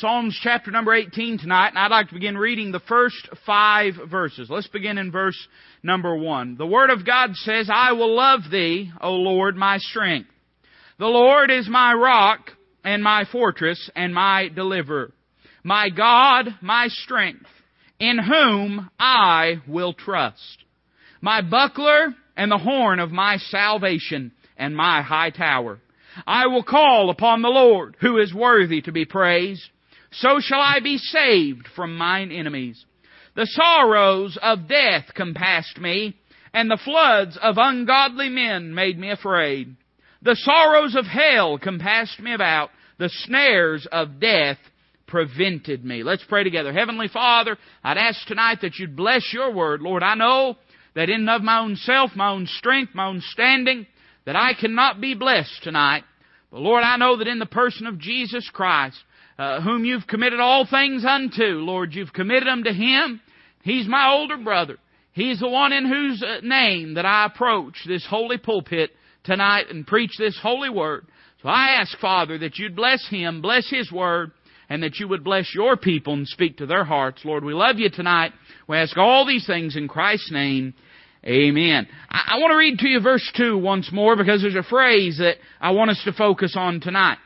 Psalms chapter number 18 tonight, and I'd like to begin reading the first five verses. Let's begin in verse number one. The Word of God says, I will love Thee, O Lord, my strength. The Lord is my rock and my fortress and my deliverer. My God, my strength, in whom I will trust. My buckler and the horn of my salvation and my high tower. I will call upon the Lord, who is worthy to be praised. So shall I be saved from mine enemies. The sorrows of death compassed me, and the floods of ungodly men made me afraid. The sorrows of hell compassed me about, the snares of death prevented me. Let's pray together. Heavenly Father, I'd ask tonight that you'd bless your word. Lord, I know that in of my own self, my own strength, my own standing, that I cannot be blessed tonight. But Lord, I know that in the person of Jesus Christ, uh, whom you've committed all things unto, Lord, you've committed them to Him. He's my older brother. He's the one in whose uh, name that I approach this holy pulpit tonight and preach this holy word. So I ask, Father, that you'd bless him, bless his word, and that you would bless your people and speak to their hearts. Lord, we love you tonight. We ask all these things in Christ's name. Amen. I, I want to read to you verse 2 once more because there's a phrase that I want us to focus on tonight.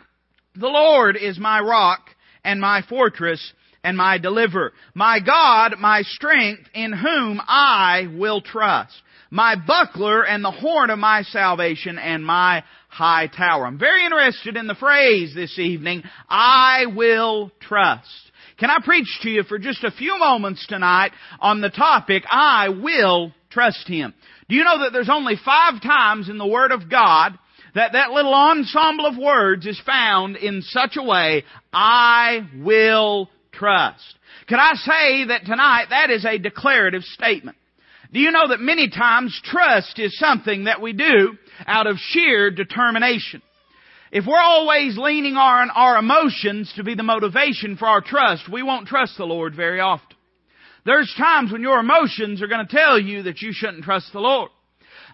The Lord is my rock and my fortress and my deliverer. My God, my strength, in whom I will trust. My buckler and the horn of my salvation and my high tower. I'm very interested in the phrase this evening, I will trust. Can I preach to you for just a few moments tonight on the topic, I will trust Him? Do you know that there's only five times in the Word of God that that little ensemble of words is found in such a way, I will trust. Can I say that tonight that is a declarative statement? Do you know that many times trust is something that we do out of sheer determination? If we're always leaning on our emotions to be the motivation for our trust, we won't trust the Lord very often. There's times when your emotions are going to tell you that you shouldn't trust the Lord.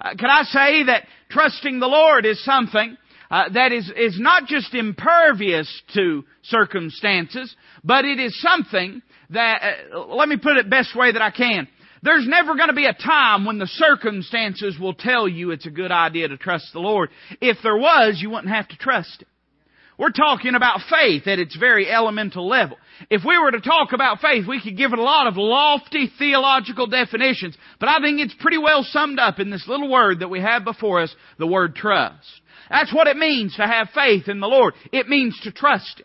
Uh, can I say that trusting the Lord is something uh, that is, is not just impervious to circumstances, but it is something that, uh, let me put it best way that I can. There's never going to be a time when the circumstances will tell you it's a good idea to trust the Lord. If there was, you wouldn't have to trust Him. We're talking about faith at its very elemental level. If we were to talk about faith, we could give it a lot of lofty theological definitions, but I think it's pretty well summed up in this little word that we have before us, the word trust. That's what it means to have faith in the Lord. It means to trust.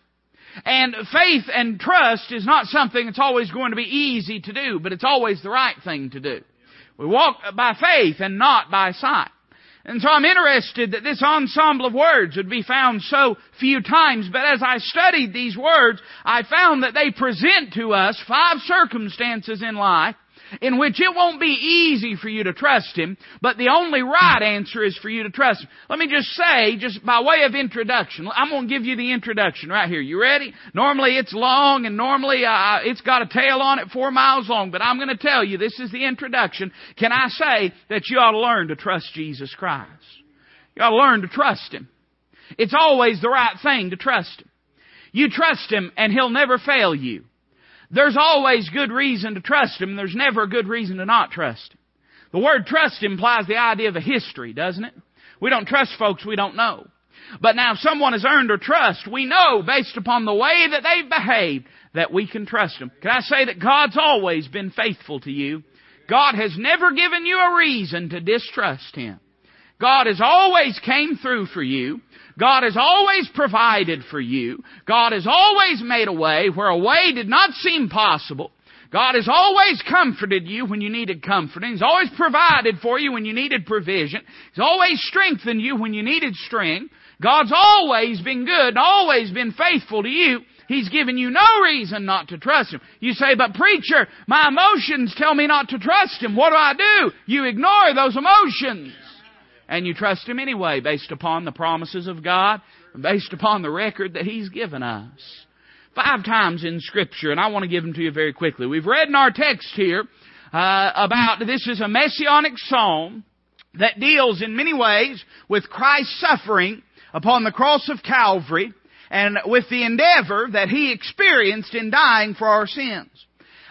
And faith and trust is not something that's always going to be easy to do, but it's always the right thing to do. We walk by faith and not by sight. And so I'm interested that this ensemble of words would be found so few times, but as I studied these words, I found that they present to us five circumstances in life in which it won't be easy for you to trust Him, but the only right answer is for you to trust Him. Let me just say, just by way of introduction, I'm going to give you the introduction right here. You ready? Normally it's long and normally uh, it's got a tail on it four miles long, but I'm going to tell you this is the introduction. Can I say that you ought to learn to trust Jesus Christ? You ought to learn to trust Him. It's always the right thing to trust Him. You trust Him and He'll never fail you. There's always good reason to trust Him. There's never a good reason to not trust Him. The word trust implies the idea of a history, doesn't it? We don't trust folks we don't know. But now if someone has earned our trust, we know based upon the way that they've behaved that we can trust them. Can I say that God's always been faithful to you? God has never given you a reason to distrust Him. God has always came through for you. God has always provided for you. God has always made a way where a way did not seem possible. God has always comforted you when you needed comforting. He's always provided for you when you needed provision. He's always strengthened you when you needed strength. God's always been good and always been faithful to you. He's given you no reason not to trust Him. You say, but preacher, my emotions tell me not to trust Him. What do I do? You ignore those emotions and you trust Him anyway based upon the promises of God, based upon the record that He's given us. Five times in Scripture, and I want to give them to you very quickly. We've read in our text here uh, about this is a messianic psalm that deals in many ways with Christ's suffering upon the cross of Calvary and with the endeavor that He experienced in dying for our sins.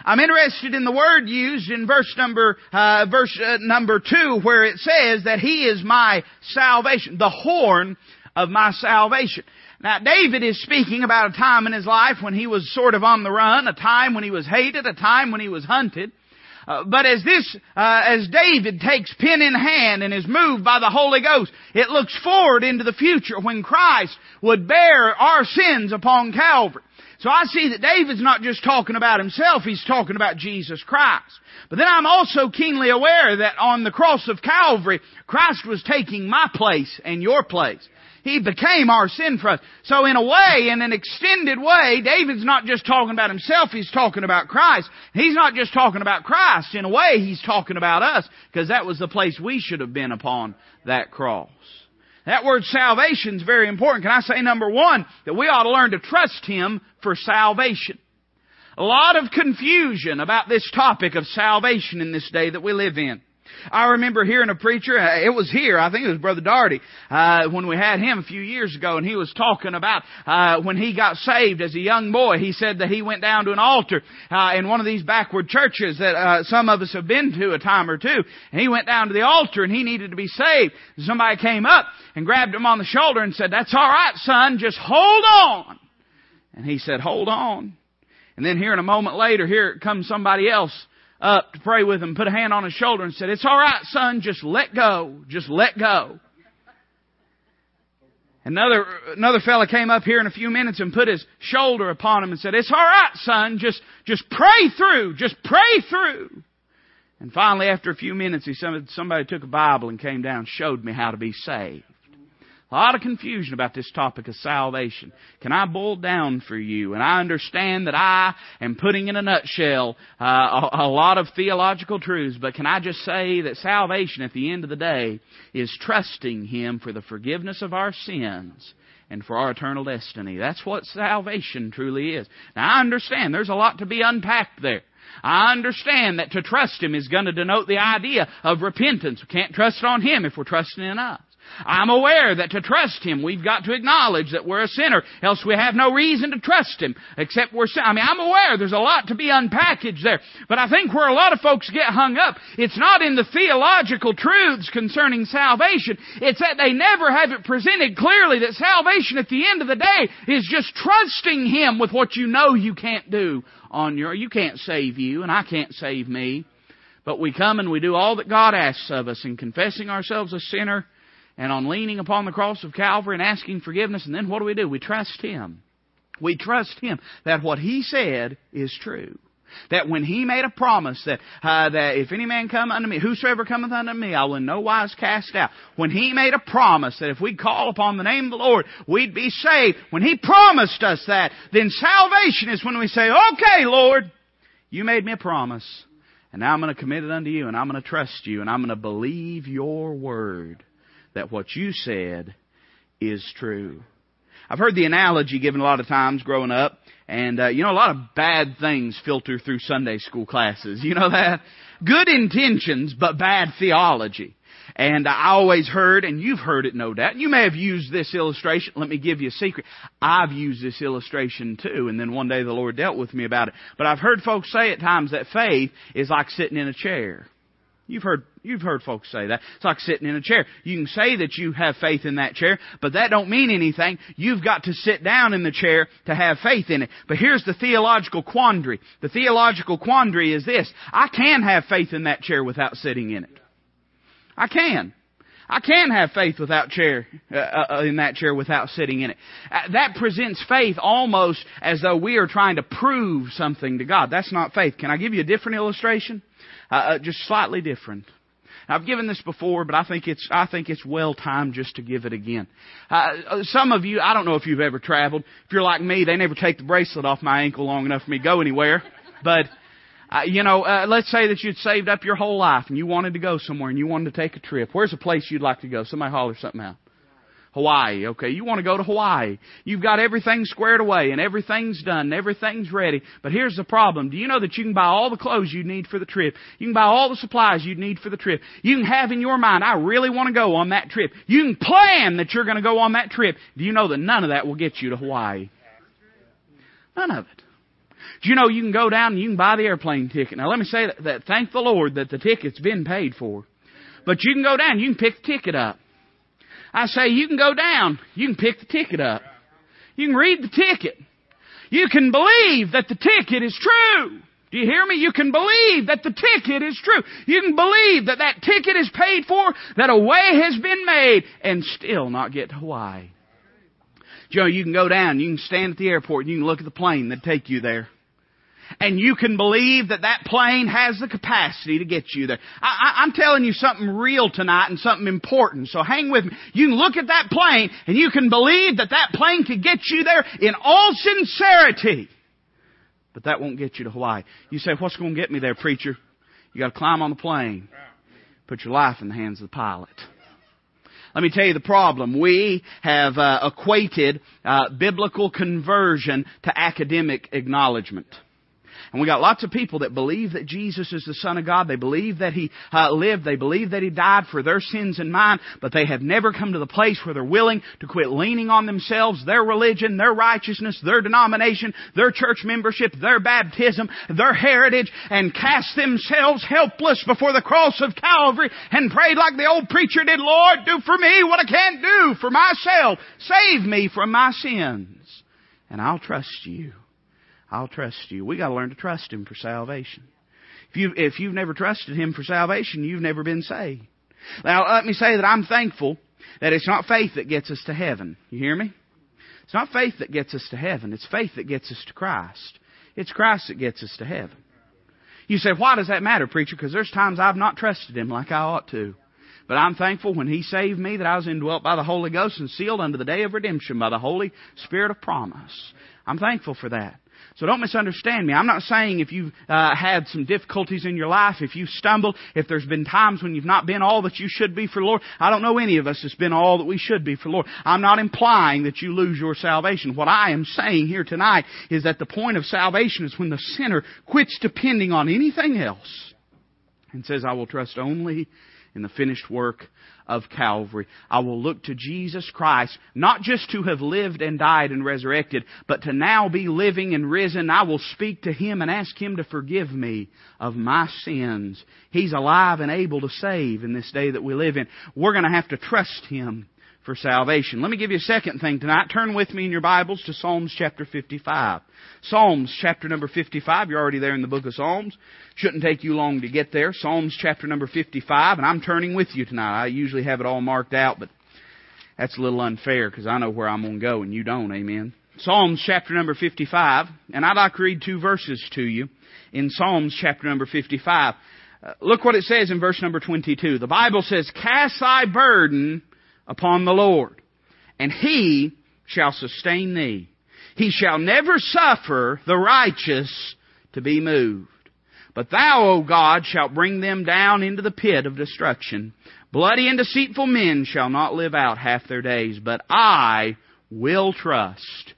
I'm interested in the word used in verse number uh, verse uh, number two, where it says that He is my salvation, the horn of my salvation. Now, David is speaking about a time in his life when he was sort of on the run, a time when he was hated, a time when he was hunted. Uh, but as this, uh, as David takes pen in hand and is moved by the Holy Ghost, it looks forward into the future when Christ would bear our sins upon Calvary. So I see that David's not just talking about himself, he's talking about Jesus Christ. But then I'm also keenly aware that on the cross of Calvary, Christ was taking my place and your place. He became our sin for us. So in a way, in an extended way, David's not just talking about himself, he's talking about Christ. He's not just talking about Christ. In a way, he's talking about us, because that was the place we should have been upon that cross. That word salvation is very important. Can I say number one, that we ought to learn to trust Him for salvation. A lot of confusion about this topic of salvation in this day that we live in. I remember hearing a preacher, uh, it was here, I think it was Brother Darty, uh, when we had him a few years ago, and he was talking about, uh, when he got saved as a young boy, he said that he went down to an altar, uh, in one of these backward churches that, uh, some of us have been to a time or two, and he went down to the altar and he needed to be saved. Somebody came up and grabbed him on the shoulder and said, that's alright son, just hold on. And he said, hold on. And then here in a moment later, here comes somebody else up to pray with him, put a hand on his shoulder and said, It's alright, son, just let go. Just let go. Another, another fella came up here in a few minutes and put his shoulder upon him and said, It's alright, son, just, just pray through, just pray through. And finally, after a few minutes, he, somebody took a Bible and came down and showed me how to be saved. A lot of confusion about this topic of salvation. Can I boil down for you? And I understand that I am putting in a nutshell uh, a, a lot of theological truths, but can I just say that salvation at the end of the day is trusting Him for the forgiveness of our sins and for our eternal destiny. That's what salvation truly is. Now I understand there's a lot to be unpacked there. I understand that to trust Him is going to denote the idea of repentance. We can't trust on Him if we're trusting in us. I'm aware that to trust Him, we've got to acknowledge that we're a sinner, else we have no reason to trust Him, except we're sin- I mean, I'm aware there's a lot to be unpackaged there. But I think where a lot of folks get hung up, it's not in the theological truths concerning salvation. It's that they never have it presented clearly that salvation at the end of the day is just trusting Him with what you know you can't do on your, you can't save you, and I can't save me. But we come and we do all that God asks of us in confessing ourselves a sinner and on leaning upon the cross of Calvary and asking forgiveness, and then what do we do? We trust Him. We trust Him that what He said is true. That when He made a promise that, uh, that if any man come unto me, whosoever cometh unto me, I will in no wise cast out. When He made a promise that if we call upon the name of the Lord, we'd be saved. When He promised us that, then salvation is when we say, okay, Lord, you made me a promise. And now I'm going to commit it unto you, and I'm going to trust you, and I'm going to believe your word that what you said is true. I've heard the analogy given a lot of times growing up, and uh, you know a lot of bad things filter through Sunday school classes. You know that good intentions but bad theology. And I always heard, and you've heard it no doubt, you may have used this illustration. Let me give you a secret. I've used this illustration too, and then one day the Lord dealt with me about it. But I've heard folks say at times that faith is like sitting in a chair. You've heard, you've heard folks say that. It's like sitting in a chair. You can say that you have faith in that chair, but that don't mean anything. You've got to sit down in the chair to have faith in it. But here's the theological quandary. The theological quandary is this. I can have faith in that chair without sitting in it. I can. I can have faith without chair uh, uh, in that chair without sitting in it. Uh, that presents faith almost as though we are trying to prove something to God. That's not faith. Can I give you a different illustration? Uh, uh, just slightly different. I've given this before, but I think it's I think it's well timed just to give it again. Uh, some of you, I don't know if you've ever traveled. If you're like me, they never take the bracelet off my ankle long enough for me to go anywhere. But uh, you know, uh, let's say that you'd saved up your whole life and you wanted to go somewhere and you wanted to take a trip. Where's a place you'd like to go? Somebody holler something out. Hawaii. Okay, you want to go to Hawaii. You've got everything squared away and everything's done and everything's ready. But here's the problem. Do you know that you can buy all the clothes you need for the trip? You can buy all the supplies you need for the trip. You can have in your mind, I really want to go on that trip. You can plan that you're going to go on that trip. Do you know that none of that will get you to Hawaii? None of it. Do you know you can go down and you can buy the airplane ticket? Now let me say that, that thank the Lord that the ticket's been paid for. But you can go down, you can pick the ticket up. I say you can go down, you can pick the ticket up. You can read the ticket. You can believe that the ticket is true. Do you hear me? You can believe that the ticket is true. You can believe that that ticket is paid for, that a way has been made, and still not get to Hawaii. Joe, you can go down, you can stand at the airport, you can look at the plane that take you there and you can believe that that plane has the capacity to get you there. I, am telling you something real tonight and something important, so hang with me. You can look at that plane and you can believe that that plane could get you there in all sincerity. But that won't get you to Hawaii. You say, what's going to get me there, preacher? You gotta climb on the plane. Put your life in the hands of the pilot. Let me tell you the problem. We have uh, equated uh, biblical conversion to academic acknowledgement. And we got lots of people that believe that Jesus is the Son of God. They believe that He uh, lived. They believe that He died for their sins and mine. But they have never come to the place where they're willing to quit leaning on themselves, their religion, their righteousness, their denomination, their church membership, their baptism, their heritage, and cast themselves helpless before the cross of Calvary and prayed like the old preacher did, Lord, do for me what I can't do for myself. Save me from my sins. And I'll trust you. I'll trust you. We got to learn to trust Him for salvation. If you if you've never trusted Him for salvation, you've never been saved. Now let me say that I'm thankful that it's not faith that gets us to heaven. You hear me? It's not faith that gets us to heaven. It's faith that gets us to Christ. It's Christ that gets us to heaven. You say, why does that matter, preacher? Because there's times I've not trusted Him like I ought to. But I'm thankful when He saved me that I was indwelt by the Holy Ghost and sealed unto the day of redemption by the Holy Spirit of promise. I'm thankful for that. So don't misunderstand me. I'm not saying if you've uh, had some difficulties in your life, if you've stumbled, if there's been times when you've not been all that you should be for the Lord. I don't know any of us that's been all that we should be for the Lord. I'm not implying that you lose your salvation. What I am saying here tonight is that the point of salvation is when the sinner quits depending on anything else and says, I will trust only in the finished work of Calvary. I will look to Jesus Christ, not just to have lived and died and resurrected, but to now be living and risen. I will speak to Him and ask Him to forgive me of my sins. He's alive and able to save in this day that we live in. We're going to have to trust Him for salvation. Let me give you a second thing tonight. Turn with me in your Bibles to Psalms chapter 55. Psalms chapter number 55. You're already there in the book of Psalms. Shouldn't take you long to get there. Psalms chapter number 55, and I'm turning with you tonight. I usually have it all marked out, but that's a little unfair because I know where I'm going to go and you don't. Amen. Psalms chapter number 55, and I'd like to read two verses to you in Psalms chapter number 55. Uh, look what it says in verse number 22. The Bible says, Cast thy burden upon the Lord, and he shall sustain thee. He shall never suffer the righteous to be moved. But thou, O God, shalt bring them down into the pit of destruction. Bloody and deceitful men shall not live out half their days, but I will trust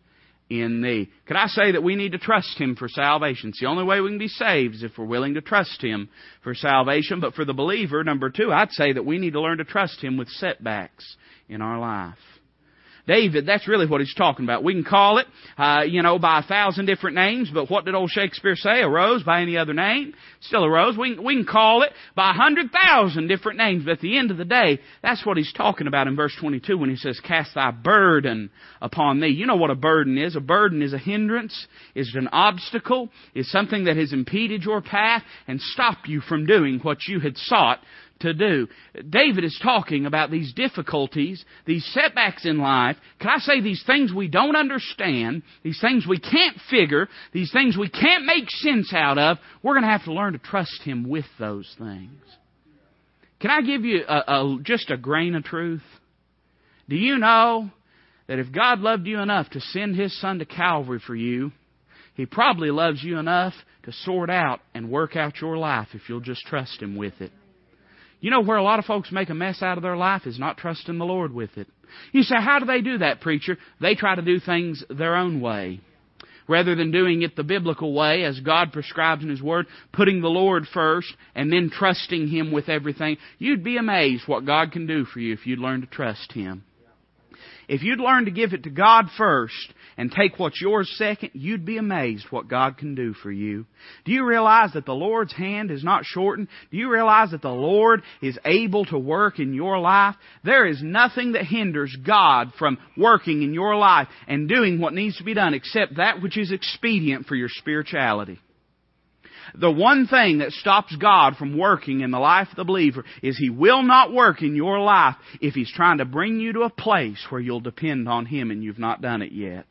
in thee. Could I say that we need to trust him for salvation? It's the only way we can be saved is if we're willing to trust him for salvation. But for the believer, number two, I'd say that we need to learn to trust him with setbacks in our life. David, that's really what he's talking about. We can call it, uh, you know, by a thousand different names, but what did old Shakespeare say? A rose by any other name? Still a rose. We, we can call it by a hundred thousand different names, but at the end of the day, that's what he's talking about in verse 22 when he says, cast thy burden upon thee. You know what a burden is. A burden is a hindrance, is an obstacle, is something that has impeded your path and stopped you from doing what you had sought to do. David is talking about these difficulties, these setbacks in life. Can I say these things we don't understand, these things we can't figure, these things we can't make sense out of? We're going to have to learn to trust Him with those things. Can I give you a, a, just a grain of truth? Do you know that if God loved you enough to send His Son to Calvary for you, He probably loves you enough to sort out and work out your life if you'll just trust Him with it. You know where a lot of folks make a mess out of their life is not trusting the Lord with it. You say, how do they do that, preacher? They try to do things their own way. Rather than doing it the biblical way, as God prescribes in His Word, putting the Lord first and then trusting Him with everything, you'd be amazed what God can do for you if you'd learn to trust Him. If you'd learn to give it to God first and take what's yours second, you'd be amazed what God can do for you. Do you realize that the Lord's hand is not shortened? Do you realize that the Lord is able to work in your life? There is nothing that hinders God from working in your life and doing what needs to be done except that which is expedient for your spirituality. The one thing that stops God from working in the life of the believer is He will not work in your life if He's trying to bring you to a place where you'll depend on Him and you've not done it yet.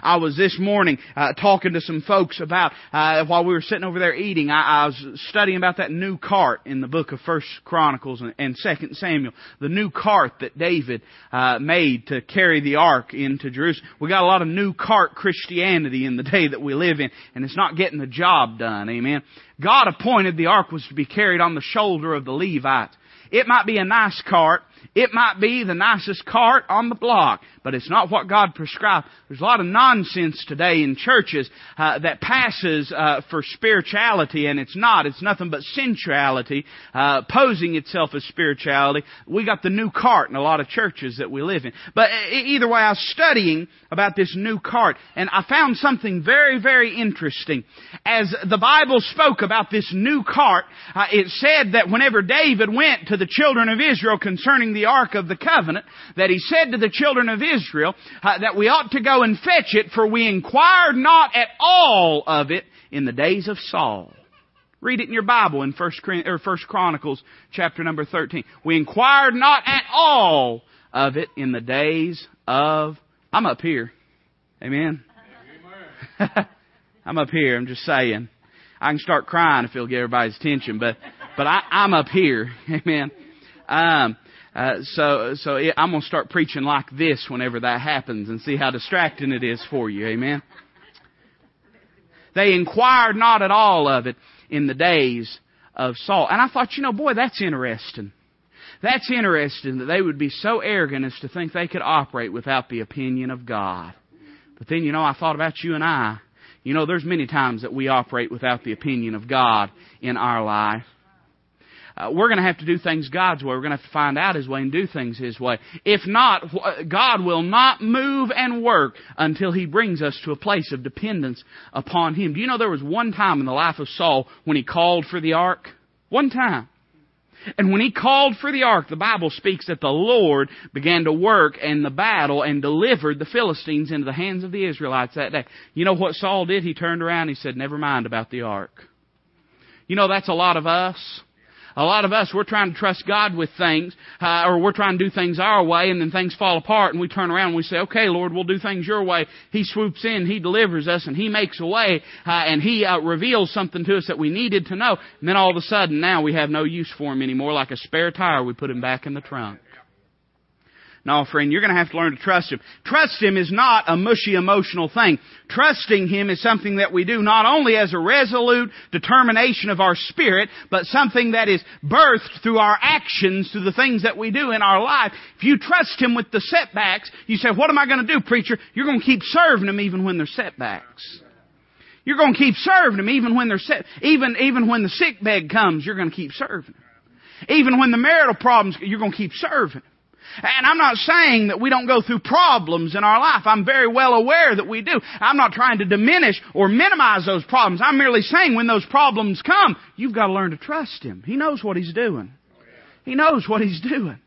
I was this morning uh, talking to some folks about uh, while we were sitting over there eating. I, I was studying about that new cart in the book of First Chronicles and, Second Samuel, the new cart that David uh, made to carry the ark into Jerusalem. We got a lot of new cart Christianity in the day that we live in, and it's not getting the job done. Amen. God appointed the ark was to be carried on the shoulder of the Levites. It might be a nice cart. It might be the nicest cart on the block, but it's not what God prescribed. There's a lot of nonsense today in churches uh, that passes uh, for spirituality, and it's not. It's nothing but sensuality uh, posing itself as spirituality. We got the new cart in a lot of churches that we live in. But either way, I was studying about this new cart, and I found something very, very interesting. As the Bible spoke about this new cart, uh, it said that whenever David went to the children of Israel concerning the Ark of the Covenant, that he said to the children of Israel uh, that we ought to go and fetch it, for we inquired not at all of it in the days of Saul. Read it in your Bible in First, First Chronicles chapter number 13. We inquired not at all of it in the days of, I'm up here. Amen. I'm up here. I'm just saying. I can start crying if it'll get everybody's attention, but but I, I'm up here. Amen. Um, uh, so so I'm to start preaching like this whenever that happens and see how distracting it is for you. Amen. They inquired not at all of it in the days of Saul. And I thought, you know, boy, that's interesting. That's interesting that they would be so arrogant as to think they could operate without the opinion of God. But then, you know, I thought about you and I. You know, there's many times that we operate without the opinion of God in our life. Uh, we're going to have to do things God's way. We're going to have to find out His way and do things His way. If not, God will not move and work until He brings us to a place of dependence upon Him. Do you know there was one time in the life of Saul when he called for the ark? One time. And when he called for the ark, the Bible speaks that the Lord began to work in the battle and delivered the Philistines into the hands of the Israelites that day. You know what Saul did? He turned around and he said, never mind about the ark. You know, that's a lot of us. A lot of us, we're trying to trust God with things, uh, or we're trying to do things our way, and then things fall apart, and we turn around and we say, okay, Lord, we'll do things your way. He swoops in, He delivers us, and He makes a way, uh, and He uh, reveals something to us that we needed to know. And then all of a sudden, now we have no use for Him anymore. Like a spare tire, we put Him back in the trunk. No, friend, you're going to have to learn to trust Him. Trust Him is not a mushy emotional thing. Trusting Him is something that we do not only as a resolute determination of our spirit, but something that is birthed through our actions, through the things that we do in our life. If you trust Him with the setbacks, you say, what am I going to do, preacher? You're going to keep serving Him even when there's setbacks. You're going to keep serving Him even when there's set, even, even when the sick bed comes, you're going to keep serving Him. Even when the marital problems, you're going to keep serving Him. And I'm not saying that we don't go through problems in our life. I'm very well aware that we do. I'm not trying to diminish or minimize those problems. I'm merely saying when those problems come, you've got to learn to trust Him. He knows what He's doing. He knows what He's doing.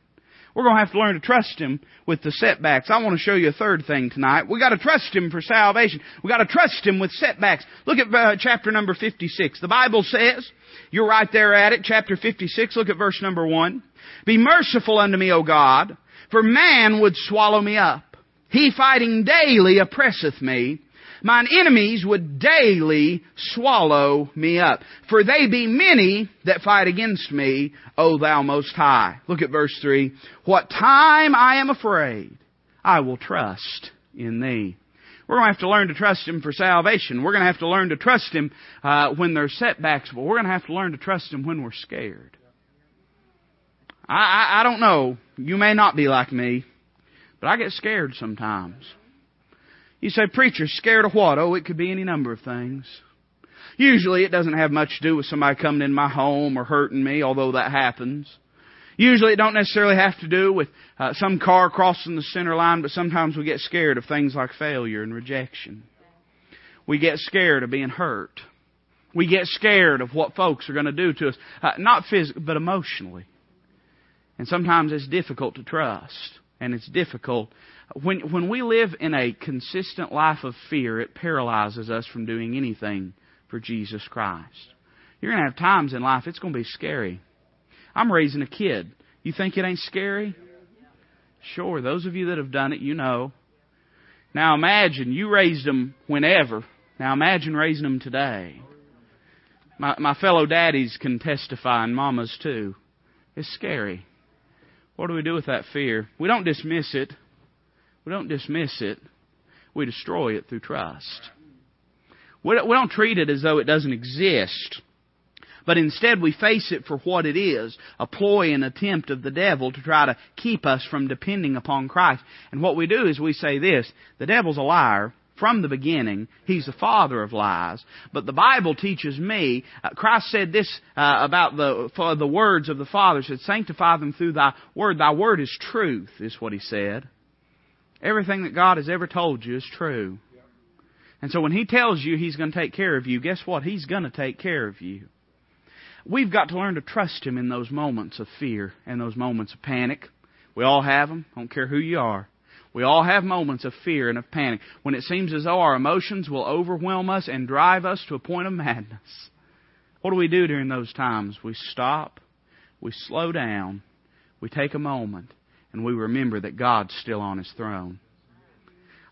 We're going to have to learn to trust Him with the setbacks. I want to show you a third thing tonight. We got to trust Him for salvation. We got to trust Him with setbacks. Look at uh, chapter number 56. The Bible says, you're right there at it, chapter 56, look at verse number 1. Be merciful unto me, O God, for man would swallow me up. He fighting daily oppresseth me. Mine enemies would daily swallow me up. For they be many that fight against me, O thou most high. Look at verse 3. What time I am afraid, I will trust in thee. We're going to have to learn to trust Him for salvation. We're going to have to learn to trust Him uh, when there's setbacks, but we're going to have to learn to trust Him when we're scared. I, I, I don't know. You may not be like me. But I get scared sometimes. You say, preacher, scared of what? Oh, it could be any number of things. Usually it doesn't have much to do with somebody coming in my home or hurting me, although that happens. Usually it don't necessarily have to do with uh, some car crossing the center line, but sometimes we get scared of things like failure and rejection. We get scared of being hurt. We get scared of what folks are going to do to us, uh, not physically, but emotionally. And sometimes it's difficult to trust, and it's difficult when when we live in a consistent life of fear. It paralyzes us from doing anything for Jesus Christ. You're going to have times in life it's going to be scary. I'm raising a kid. You think it ain't scary? Sure, those of you that have done it, you know. Now imagine you raised them whenever. Now imagine raising them today. My, my fellow daddies can testify, and mamas too. It's scary. What do we do with that fear? We don't dismiss it. We don't dismiss it. We destroy it through trust. We don't treat it as though it doesn't exist. But instead we face it for what it is, a ploy and attempt of the devil to try to keep us from depending upon Christ. And what we do is we say this, the devil's a liar, from the beginning. He's the father of lies. But the Bible teaches me, uh, Christ said this uh, about the, the words of the Father, said, sanctify them through thy word. Thy word is truth, is what he said. Everything that God has ever told you is true. And so when he tells you he's going to take care of you, guess what? He's going to take care of you. We've got to learn to trust Him in those moments of fear and those moments of panic. We all have them. I don't care who you are. We all have moments of fear and of panic when it seems as though our emotions will overwhelm us and drive us to a point of madness. What do we do during those times? We stop, we slow down, we take a moment, and we remember that God's still on His throne.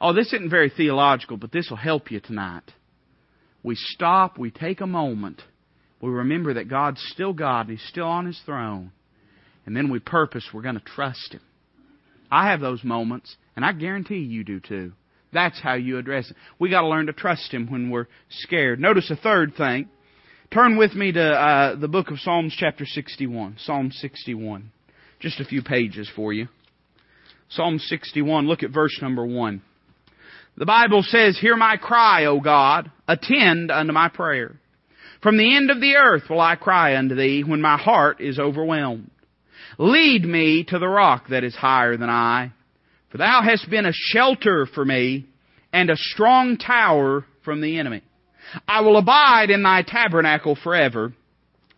Oh, this isn't very theological, but this will help you tonight. We stop, we take a moment, we remember that God's still God, and He's still on His throne. And then we purpose we're going to trust Him. I have those moments, and I guarantee you do too. That's how you address it. We got to learn to trust Him when we're scared. Notice a third thing. Turn with me to uh, the book of Psalms, chapter 61. Psalm 61. Just a few pages for you. Psalm 61. Look at verse number 1. The Bible says, Hear my cry, O God. Attend unto my prayer. From the end of the earth will I cry unto thee when my heart is overwhelmed. Lead me to the rock that is higher than I, for thou hast been a shelter for me and a strong tower from the enemy. I will abide in thy tabernacle forever.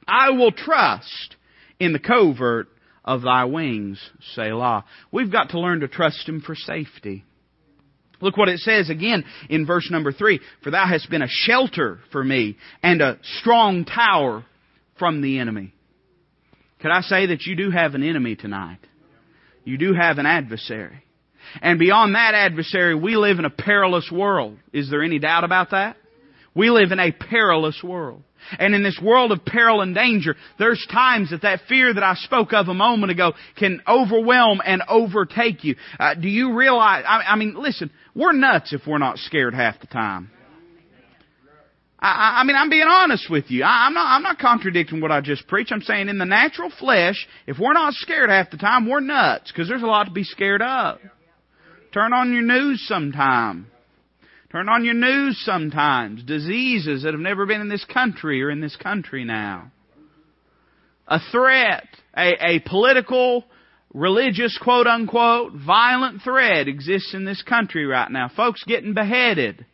I will trust in the covert of thy wings, Selah. We've got to learn to trust him for safety. Look what it says again in verse number three. For thou hast been a shelter for me and a strong tower from the enemy. Could I say that you do have an enemy tonight? You do have an adversary. And beyond that adversary, we live in a perilous world. Is there any doubt about that? We live in a perilous world. And in this world of peril and danger, there's times that that fear that I spoke of a moment ago can overwhelm and overtake you. Uh, do you realize, I, I mean, listen, we're nuts if we're not scared half the time. I, I mean, I'm being honest with you. I, I'm not, I'm not contradicting what I just preached. I'm saying in the natural flesh, if we're not scared half the time, we're nuts, because there's a lot to be scared of. Turn on your news sometime. Turn on your news sometimes. Diseases that have never been in this country are in this country now. A threat, a, a political, religious, quote unquote, violent threat exists in this country right now. Folks getting beheaded.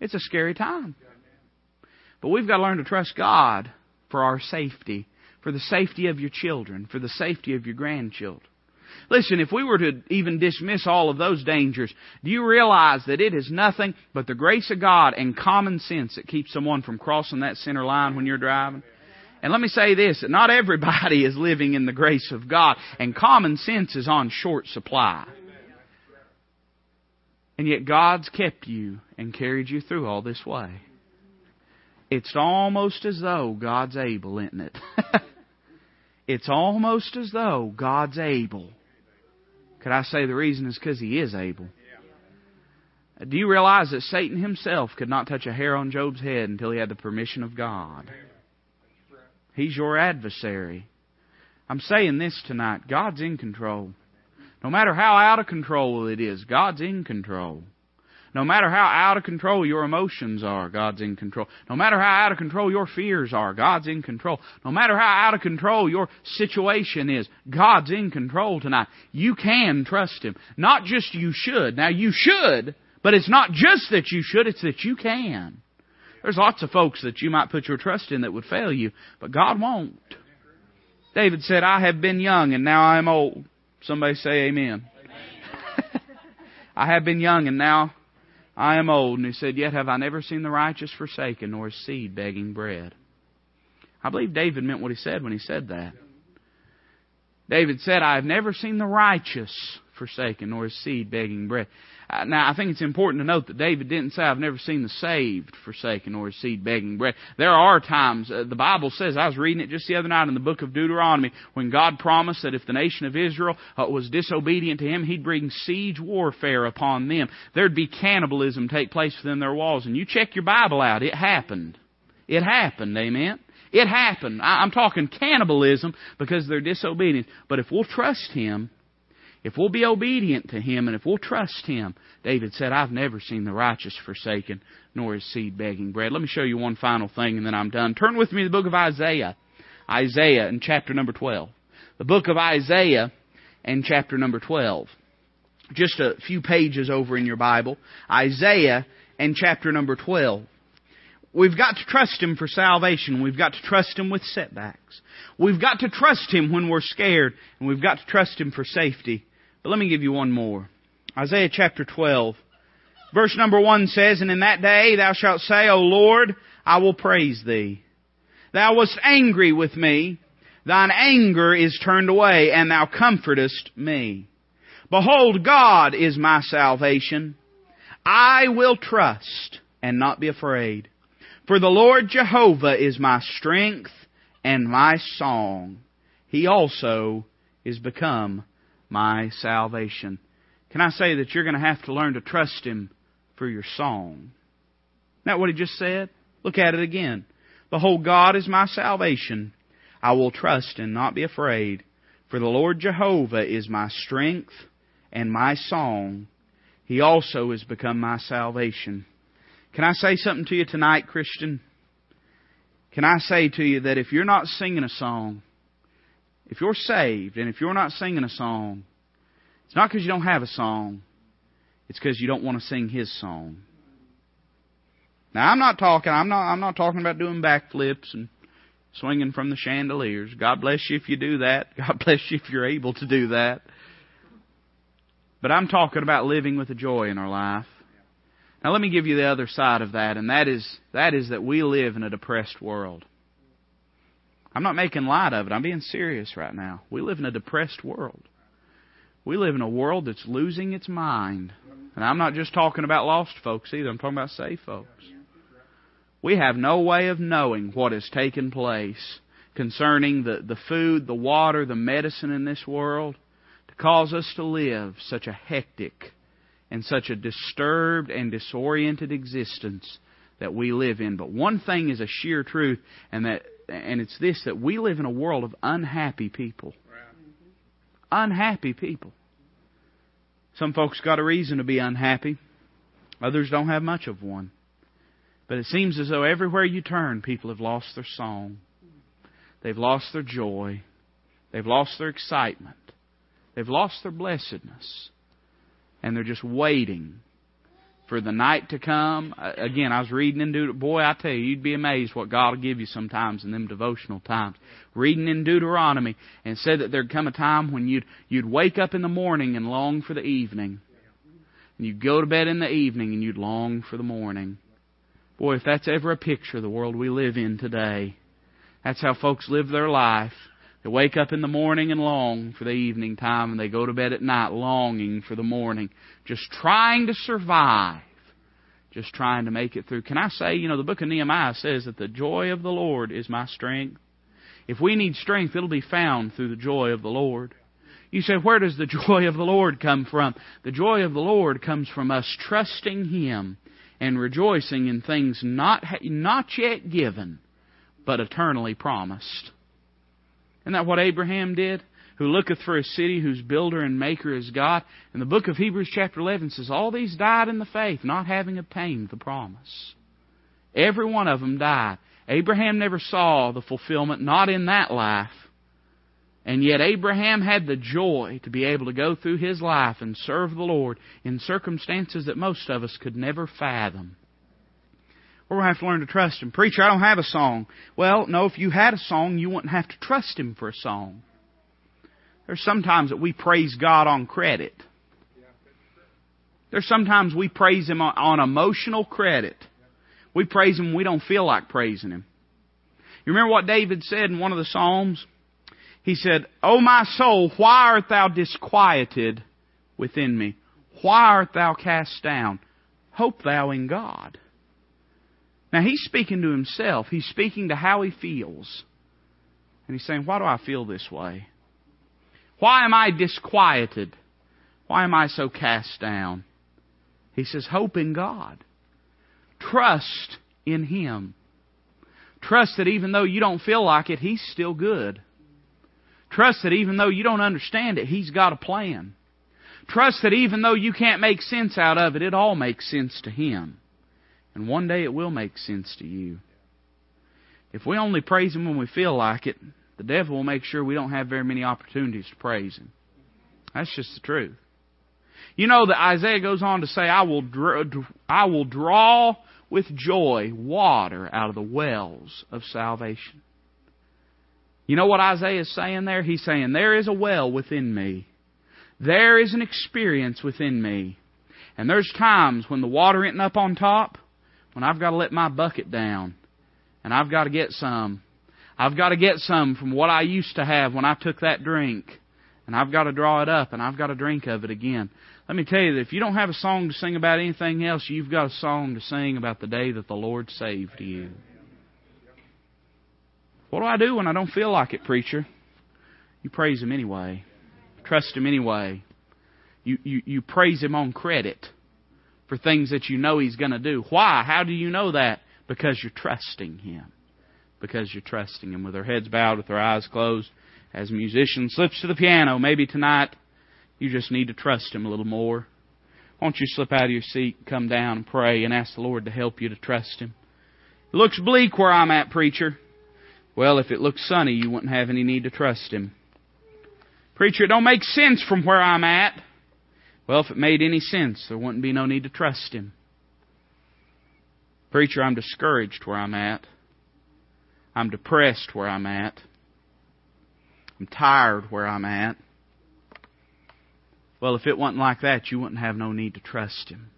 It's a scary time. But we've got to learn to trust God for our safety, for the safety of your children, for the safety of your grandchildren. Listen, if we were to even dismiss all of those dangers, do you realize that it is nothing but the grace of God and common sense that keeps someone from crossing that center line when you're driving? And let me say this, that not everybody is living in the grace of God, and common sense is on short supply. And yet God's kept you and carried you through all this way. It's almost as though God's able, isn't it? it's almost as though God's able could I say the reason is because he is able? Do you realize that Satan himself could not touch a hair on Job's head until he had the permission of God? He's your adversary. I'm saying this tonight. God's in control. No matter how out of control it is, God's in control. No matter how out of control your emotions are, God's in control. No matter how out of control your fears are, God's in control. No matter how out of control your situation is, God's in control tonight. You can trust Him. Not just you should. Now you should, but it's not just that you should, it's that you can. There's lots of folks that you might put your trust in that would fail you, but God won't. David said, I have been young and now I am old. Somebody say amen. amen. I have been young and now I am old. And he said, Yet have I never seen the righteous forsaken, nor his seed begging bread. I believe David meant what he said when he said that. David said, I have never seen the righteous forsaken, nor his seed begging bread. Uh, now, I think it's important to note that David didn't say, I've never seen the saved forsaken or his seed begging bread. There are times, uh, the Bible says, I was reading it just the other night in the book of Deuteronomy, when God promised that if the nation of Israel uh, was disobedient to Him, He'd bring siege warfare upon them. There'd be cannibalism take place within their walls. And you check your Bible out, it happened. It happened, amen? It happened. I'm talking cannibalism because they're disobedient. But if we'll trust Him, if we'll be obedient to Him and if we'll trust Him, David said, I've never seen the righteous forsaken, nor his seed begging bread. Let me show you one final thing and then I'm done. Turn with me to the book of Isaiah. Isaiah in chapter number 12. The book of Isaiah and chapter number 12. Just a few pages over in your Bible. Isaiah and chapter number 12. We've got to trust Him for salvation. We've got to trust Him with setbacks. We've got to trust Him when we're scared. And we've got to trust Him for safety. But let me give you one more. Isaiah chapter 12. Verse number 1 says, And in that day thou shalt say, O Lord, I will praise thee. Thou wast angry with me. Thine anger is turned away, and thou comfortest me. Behold, God is my salvation. I will trust and not be afraid. For the Lord Jehovah is my strength and my song. He also is become my salvation. Can I say that you're going to have to learn to trust Him for your song? That what He just said? Look at it again. Behold, God is my salvation. I will trust and not be afraid. For the Lord Jehovah is my strength and my song. He also has become my salvation. Can I say something to you tonight, Christian? Can I say to you that if you're not singing a song, if you're saved and if you're not singing a song, it's not because you don't have a song. It's because you don't want to sing His song. Now I'm not talking. I'm not. I'm not talking about doing backflips and swinging from the chandeliers. God bless you if you do that. God bless you if you're able to do that. But I'm talking about living with a joy in our life. Now let me give you the other side of that, and that is that is that we live in a depressed world. I'm not making light of it. I'm being serious right now. We live in a depressed world. We live in a world that's losing its mind. And I'm not just talking about lost folks either. I'm talking about saved folks. We have no way of knowing what has taken place concerning the, the food, the water, the medicine in this world to cause us to live such a hectic, and such a disturbed and disoriented existence that we live in. But one thing is a sheer truth, and that and it's this that we live in a world of unhappy people. Unhappy people. Some folks got a reason to be unhappy. Others don't have much of one. But it seems as though everywhere you turn, people have lost their song. They've lost their joy. They've lost their excitement. They've lost their blessedness and they're just waiting for the night to come. Uh, again, I was reading in Deuteronomy. Boy, I tell you, you'd be amazed what God will give you sometimes in them devotional times. Reading in Deuteronomy and said that there'd come a time when you'd you'd wake up in the morning and long for the evening. And you'd go to bed in the evening and you'd long for the morning. Boy, if that's ever a picture of the world we live in today, that's how folks live their life. They wake up in the morning and long for the evening time, and they go to bed at night longing for the morning, just trying to survive, just trying to make it through. Can I say, you know, the book of Nehemiah says that the joy of the Lord is my strength. If we need strength, it'll be found through the joy of the Lord. You say, where does the joy of the Lord come from? The joy of the Lord comes from us trusting Him and rejoicing in things not, not yet given, but eternally promised. Isn't that what Abraham did? who looketh for a city whose builder and maker is God. And the book of Hebrews chapter 11 says, All these died in the faith, not having obtained the promise. Every one of them died. Abraham never saw the fulfillment, not in that life. And yet Abraham had the joy to be able to go through his life and serve the Lord in circumstances that most of us could never fathom. We're going to have to learn to trust Him. Preacher, I don't have a song. Well, no, if you had a song, you wouldn't have to trust Him for a song. There's sometimes that we praise God on credit. There's sometimes we praise Him on, on emotional credit. We praise Him when we don't feel like praising Him. You remember what David said in one of the Psalms? He said, O my soul, why art thou disquieted within me? Why art thou cast down? Hope thou in God. Now he's speaking to himself. He's speaking to how he feels. And he's saying, Why do I feel this way? Why am I disquieted? Why am I so cast down? He says, Hope in God. Trust in Him. Trust that even though you don't feel like it, He's still good. Trust that even though you don't understand it, He's got a plan. Trust that even though you can't make sense out of it, it all makes sense to Him. And one day it will make sense to you. If we only praise Him when we feel like it, the devil will make sure we don't have very many opportunities to praise Him. That's just the truth. You know that Isaiah goes on to say, I will, I will draw with joy water out of the wells of salvation. You know what Isaiah is saying there? He's saying, There is a well within me. There is an experience within me. And there's times when the water isn't up on top, when I've got to let my bucket down and I've got to get some. I've got to get some from what I used to have when I took that drink. And I've got to draw it up and I've got to drink of it again. Let me tell you that if you don't have a song to sing about anything else, you've got a song to sing about the day that the Lord saved you. What do I do when I don't feel like it, preacher? You praise Him anyway. Trust Him anyway. You, you, you praise Him on credit for things that you know He's going to do. Why? How do you know that? Because you're trusting Him. Because you're trusting Him. With our heads bowed, with our eyes closed, as a musician slips to the piano, maybe tonight you just need to trust Him a little more. Won't you slip out of your seat, come down and pray and ask the Lord to help you to trust Him? It looks bleak where I'm at, preacher. Well, if it looks sunny, you wouldn't have any need to trust Him. Preacher, it don't make sense from where I'm at. Well, if it made any sense, there wouldn't be no need to trust him. Preacher, I'm discouraged where I'm at. I'm depressed where I'm at. I'm tired where I'm at. Well, if it wasn't like that, you wouldn't have no need to trust him.